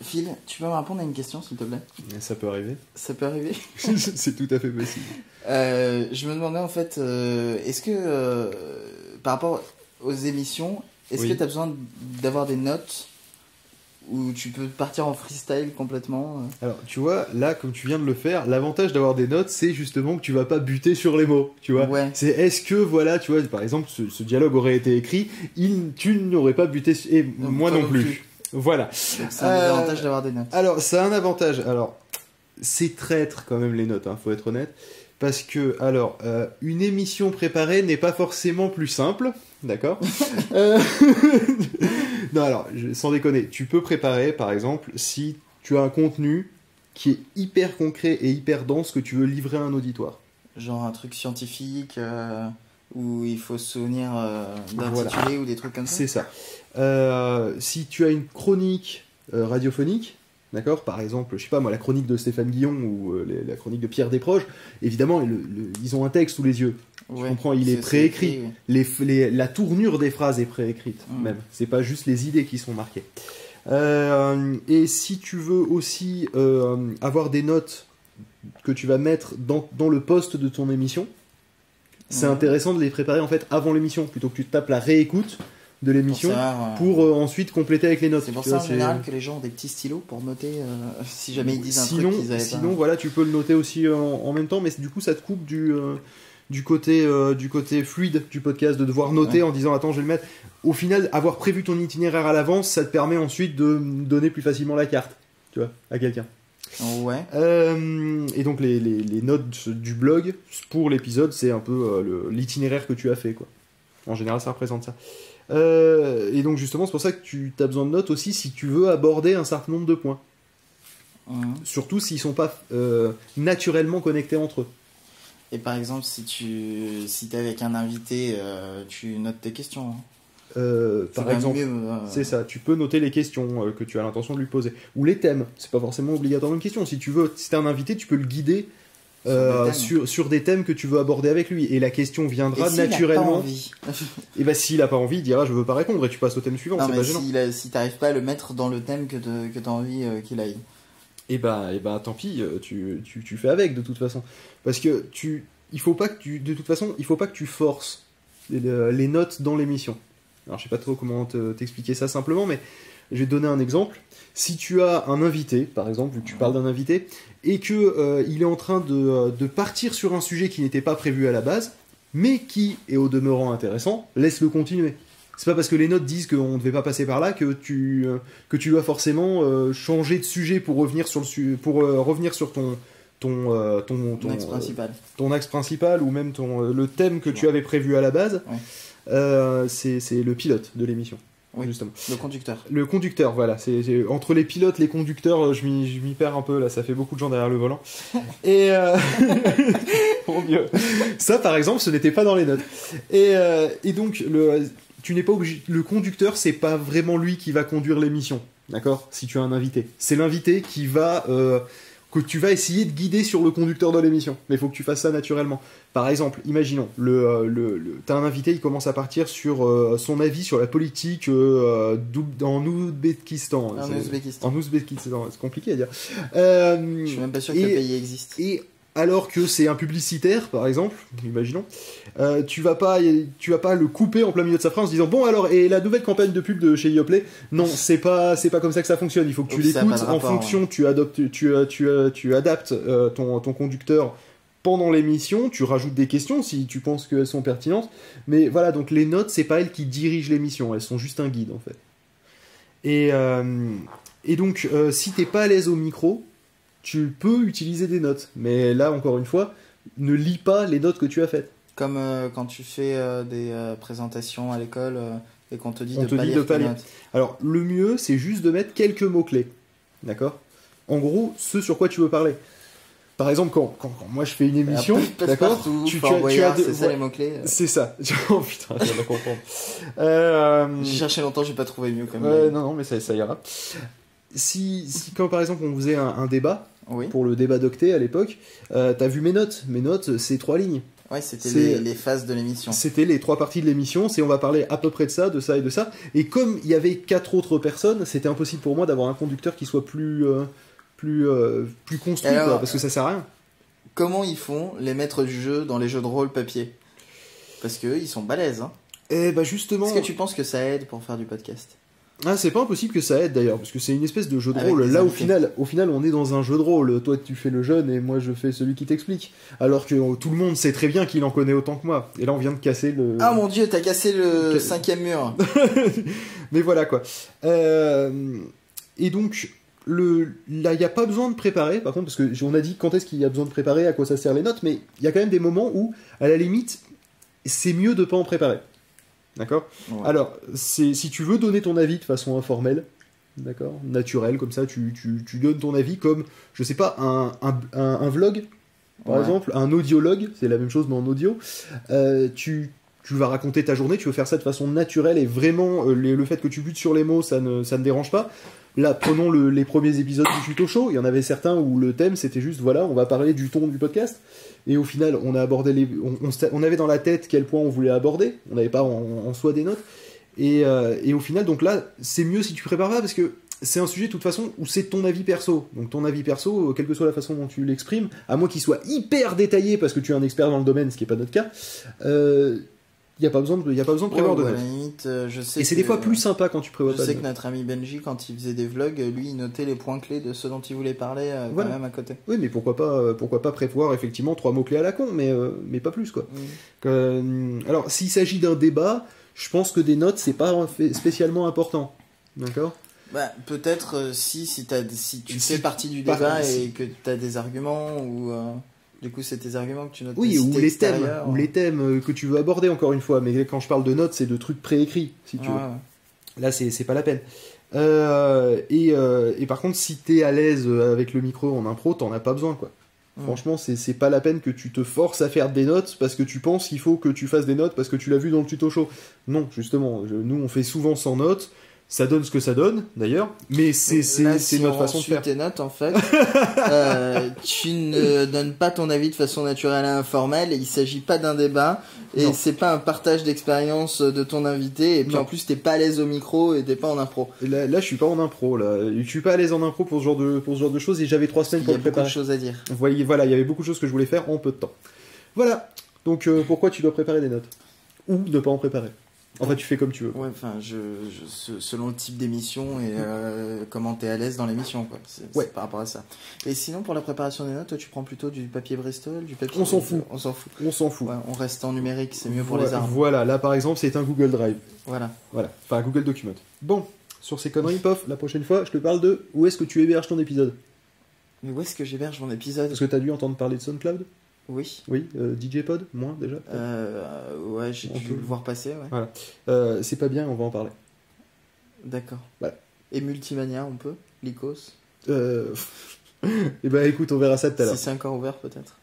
Phil, tu peux me répondre à une question s'il te plaît? Ça peut arriver. Ça peut arriver? C'est tout à fait possible. Euh, je me demandais en fait, euh, est-ce que euh, par rapport aux émissions, est-ce Oui. que tu as besoin d'avoir des notes ou tu peux partir en freestyle complètement euh Alors, tu vois, là, comme tu viens de le faire, l'avantage d'avoir des notes, c'est justement que tu vas pas buter sur les mots, tu vois. Ouais. C'est est-ce que, voilà, tu vois, par exemple, ce, ce dialogue aurait été écrit, il, tu n'aurais pas buté, et moi non plus. plus. Voilà. C'est un Euh, avantage d'avoir des notes. Alors, ça a un avantage. Alors, c'est traître quand même les notes, hein, faut être honnête. Parce que, alors, euh, une émission préparée n'est pas forcément plus simple, d'accord Euh, Non, alors, sans déconner, tu peux préparer, par exemple, si tu as un contenu qui est hyper concret et hyper dense que tu veux livrer à un auditoire. Genre un truc scientifique euh, où il faut se souvenir euh, Voilà. ou des trucs comme ça? C'est ça. Si tu as une chronique radiophonique, d'accord? Par exemple, je sais pas moi, la chronique de Stéphane Guillon ou euh, les- la chronique de Pierre Desproges, évidemment, le- le- ils ont un texte sous les yeux. Ouais, comprends, il est préécrit. Les, les- la tournure des phrases est préécrite, Mm. même. C'est pas juste les idées qui sont marquées. Euh, et si tu veux aussi euh, avoir des notes que tu vas mettre dans, dans le poste de ton émission, c'est intéressant de les préparer en fait avant l'émission, plutôt que tu tapes la réécoute de l'émission Pour euh, pour euh, ensuite compléter avec les notes. C'est pour ça vois, en général que les gens ont des petits stylos pour noter euh, si jamais ils disent un sinon, truc qu'ils sinon pas. voilà, tu peux le noter aussi euh, en, en même temps, mais du coup, ça te coupe du, euh, du, côté, euh, du côté fluide du podcast, de devoir noter Ouais. en disant attends, je vais le mettre. Au final, avoir prévu ton itinéraire à l'avance, ça te permet ensuite de donner plus facilement la carte, tu vois, à quelqu'un. Ouais. Euh, et donc, les, les- les notes du blog pour l'épisode, c'est un peu euh, l'itinéraire que tu as fait, quoi. En général, ça représente ça. Euh, et donc, justement, c'est pour ça que tu as besoin de notes aussi si tu veux aborder un certain nombre de points. Mhm. Surtout s'ils sont pas euh, naturellement connectés entre eux. Et par exemple, si tu si es avec un invité, euh, tu notes tes questions. hein. Par exemple, c'est ça, tu peux noter les questions que tu as l'intention de lui poser. Ou les thèmes, c'est pas forcément obligatoirement une question. Si tu veux, si t'es un invité, tu peux le guider euh, sur, sur des thèmes que tu veux aborder avec lui. Et la question viendra naturellement. Et bah s'il a pas envie, il dira je veux pas répondre et tu passes au thème suivant, Non, mais pas a- si t'arrives pas à le mettre dans le thème que tu que as envie euh, qu'il aille. Et bah, et bah tant pis, euh, tu, tu, tu fais avec de toute façon. Parce que tu, il faut pas que tu, de toute façon, il faut pas que tu forces les, les notes dans l'émission. Alors je sais pas trop comment te- t'expliquer ça simplement, mais je vais te donner un exemple. Si tu as un invité, par exemple, vu que tu parles d'un invité, et que euh, il est en train de, euh, de partir sur un sujet qui n'était pas prévu à la base, mais qui est au demeurant intéressant, laisse-le continuer. C'est pas parce que les notes disent qu'on ne devait pas passer par là que tu, euh, que tu dois forcément euh, changer de sujet pour revenir sur, le su- pour, euh, revenir sur ton, ton, ton, axe principal. ton axe principal ou même ton, le thème que tu avais prévu à la base. Ouais. C'est le pilote de l'émission, Oui. justement. Le conducteur. Le conducteur, voilà. C'est entre les pilotes, les conducteurs, euh, je m'y je m'y perds un peu là. Ça fait beaucoup de gens derrière le volant. Et euh, mon Dieu. Ça, par exemple, ce n'était pas dans les notes. Et, euh, et donc, le, tu n'es pas obligé. Le conducteur, c'est pas vraiment lui qui va conduire l'émission, d'accord? Si tu as un invité, c'est l'invité qui va euh, que tu vas essayer de guider sur le conducteur de l'émission. Mais il faut que tu fasses ça naturellement. Par exemple, imaginons, le, euh, le, le- t'as un invité, il commence à partir sur euh, son avis sur la politique euh, en Ouzbékistan. En Ouzbékistan. En Ouzbékistan, c'est compliqué à dire. Euh, Je suis même pas sûr que et- le pays existe. et alors que c'est un publicitaire, par exemple, imaginons, euh, tu vas pas, tu vas pas le couper en plein milieu de sa phrase en se disant bon alors et la nouvelle campagne de pub de chez Yoplait, non c'est pas c'est pas comme ça que ça fonctionne. Il faut que tu l'écoutes en fonction, tu adoptes, tu euh, tu euh, tu adaptes euh, ton ton conducteur pendant l'émission, tu rajoutes des questions si tu penses qu'elles sont pertinentes. Mais voilà donc les notes c'est pas elles qui dirigent l'émission, elles sont juste un guide en fait. Et euh, et donc si t'es pas à l'aise au micro, tu peux utiliser des notes. Mais là, encore une fois, ne lis pas les notes que tu as faites. Comme euh, quand tu fais euh, des euh, présentations à l'école et qu'on te dit On de pas lire lire. notes. Alors, le mieux, c'est juste de mettre quelques mots-clés. D'accord? En gros, ce sur quoi tu veux parler. Par exemple, quand, quand, quand moi je fais une émission, d'accord? tu, tu, as- tu as c'est ça ouais, les mots-clés. C'est ça. oh putain, je viens de comprendre. J'ai cherché longtemps, j'ai pas trouvé mieux comme ouais, non, non, mais ça, ça ira. Si, si, quand par exemple on faisait un, un débat, Oui. pour le débat d'octet à l'époque, euh, t'as vu mes notes. Mes notes, c'est trois lignes. Ouais, c'était les, les phases de l'émission. C'était les trois parties de l'émission, c'est on va parler à peu près de ça, de ça et de ça. Et comme il y avait quatre autres personnes, c'était impossible pour moi d'avoir un conducteur qui soit plus, euh, plus, euh, plus construit, Alors, quoi, parce que ça sert à rien. Comment ils font les maîtres du jeu dans les jeux de rôle papier? Parce que eux, ils sont balèzes. Hein. Eh bah justement, Est-ce que tu penses que ça aide pour faire du podcast? Ah, c'est pas impossible que ça aide d'ailleurs, parce que c'est une espèce de jeu de rôle. Là, au final, au final, on est dans un jeu de rôle. Toi, tu fais le jeune et moi, je fais celui qui t'explique. Alors que euh, tout le monde sait très bien qu'il en connaît autant que moi. Et là, on vient de casser le. Ah mon dieu, t'as cassé le cinquième mur. Mais voilà quoi. Euh, et donc, le, là, il n'y a pas besoin de préparer, par contre, parce que j- on a dit quand est-ce qu'il y a besoin de préparer, à quoi ça sert les notes, mais il y a quand même des moments où, à la limite, c'est mieux de pas en préparer. D'accord Ouais. Alors, si tu veux donner ton avis de façon informelle, d'accord Naturelle, comme ça, tu, tu, tu donnes ton avis comme, je sais pas, un, un, un- un vlog, par Ouais. exemple, un audiologue, c'est la même chose mais en audio. Euh, tu, tu vas raconter ta journée, tu veux faire ça de façon naturelle et vraiment, euh, les- le fait que tu butes sur les mots, ça ne, ça ne dérange pas. Là, prenons le- les premiers épisodes du tuto show. Il y en avait certains où le thème c'était juste voilà, on va parler du ton du podcast. Et au final, on a abordé on, avait dans la tête quel point on voulait aborder. On n'avait pas en, soi des notes. Et, euh, et au final, donc là, c'est mieux si tu prépares pas parce que c'est un sujet de toute façon où c'est ton avis perso. Donc ton avis perso, euh, quelle que soit la façon dont tu l'exprimes, à moins qu'il soit hyper détaillé parce que tu es un expert dans le domaine, ce qui n'est pas notre cas, il n'y a pas besoin de, y a pas besoin de prévoir Ouais, de limite, euh, je sais Et c'est des fois plus sympa quand tu prévois Je pas de sais que notre ami Benji, quand il faisait des vlogs, lui, il notait les points clés de ce dont il voulait parler euh, Voilà. quand même à côté. Oui, mais pourquoi pas, euh, pourquoi pas prévoir effectivement trois mots clés à la con, mais, euh, mais pas plus quoi. Euh, alors, s'il s'agit d'un débat, je pense que des notes, c'est pas spécialement important. D'accord? Bah, peut-être si, si, si tu Si- fais partie du débat et que tu as des arguments, ou du coup c'est tes arguments que tu notes. Oui, ou cités les thèmes, ou les thèmes que tu veux aborder encore une fois. Mais quand je parle de notes, c'est de trucs préécrits, si tu Ouais, veux. ouais. Là, c'est pas la peine. Euh, et, euh, et par contre, si t'es à l'aise euh, avec le micro en impro, t'en as pas besoin, quoi. Franchement, c'est pas la peine que tu te forces à faire des notes parce que tu penses qu'il faut que tu fasses des notes parce que tu l'as vu dans le tuto show. Non, justement, je- nous on fait souvent sans notes. Ça donne ce que ça donne, d'ailleurs, mais c'est c'est- Là, c'est si notre on façon de faire. tes notes, en fait, euh, tu ne donnes pas ton avis de façon naturelle et informelle, il s'agit pas d'un débat, et c'est pas un partage d'expérience de ton invité, et puis Non. en plus t'es pas à l'aise au micro et t'es pas en impro. Là, là, je suis pas en impro, là. Je suis pas à l'aise en impro pour ce genre de, pour ce genre de choses et j'avais trois semaines Il y pour a beaucoup de préparer. choses à dire. Voilà, il y avait beaucoup de choses que je voulais faire en peu de temps. Voilà. Donc, euh, pourquoi tu dois préparer des notes? Ou ne pas en préparer? Enfin, tu fais comme tu veux. Ouais, enfin, je, je- se- selon le type d'émission et euh, comment t'es à l'aise dans l'émission, quoi. C'est Ouais. par rapport à ça. Et sinon, pour la préparation des notes, toi, tu prends plutôt du papier Bristol, du papier. On s'en fout. On s'en fout. On s'en fout. Ouais, on reste en numérique, c'est mieux pour les armes. Voilà, là par exemple, c'est un Google Drive. Voilà. Voilà, enfin Google Document. Bon, sur ces conneries, pof, la prochaine fois, je te parle de où est-ce que tu héberges ton épisode. Mais où est-ce que j'héberge mon épisode? Parce que t'as dû entendre parler de SoundCloud? Oui. Oui, euh, DJ Pod, moins déjà. Euh, ouais, j'ai dû peut- le voir passer, ouais. Euh, c'est pas bien, on va en parler. D'accord. Voilà. Et Multimania, on peut? Lycos? Euh... Et bah écoute, on verra ça tout à l'heure. Si c'est encore ouvert, peut-être.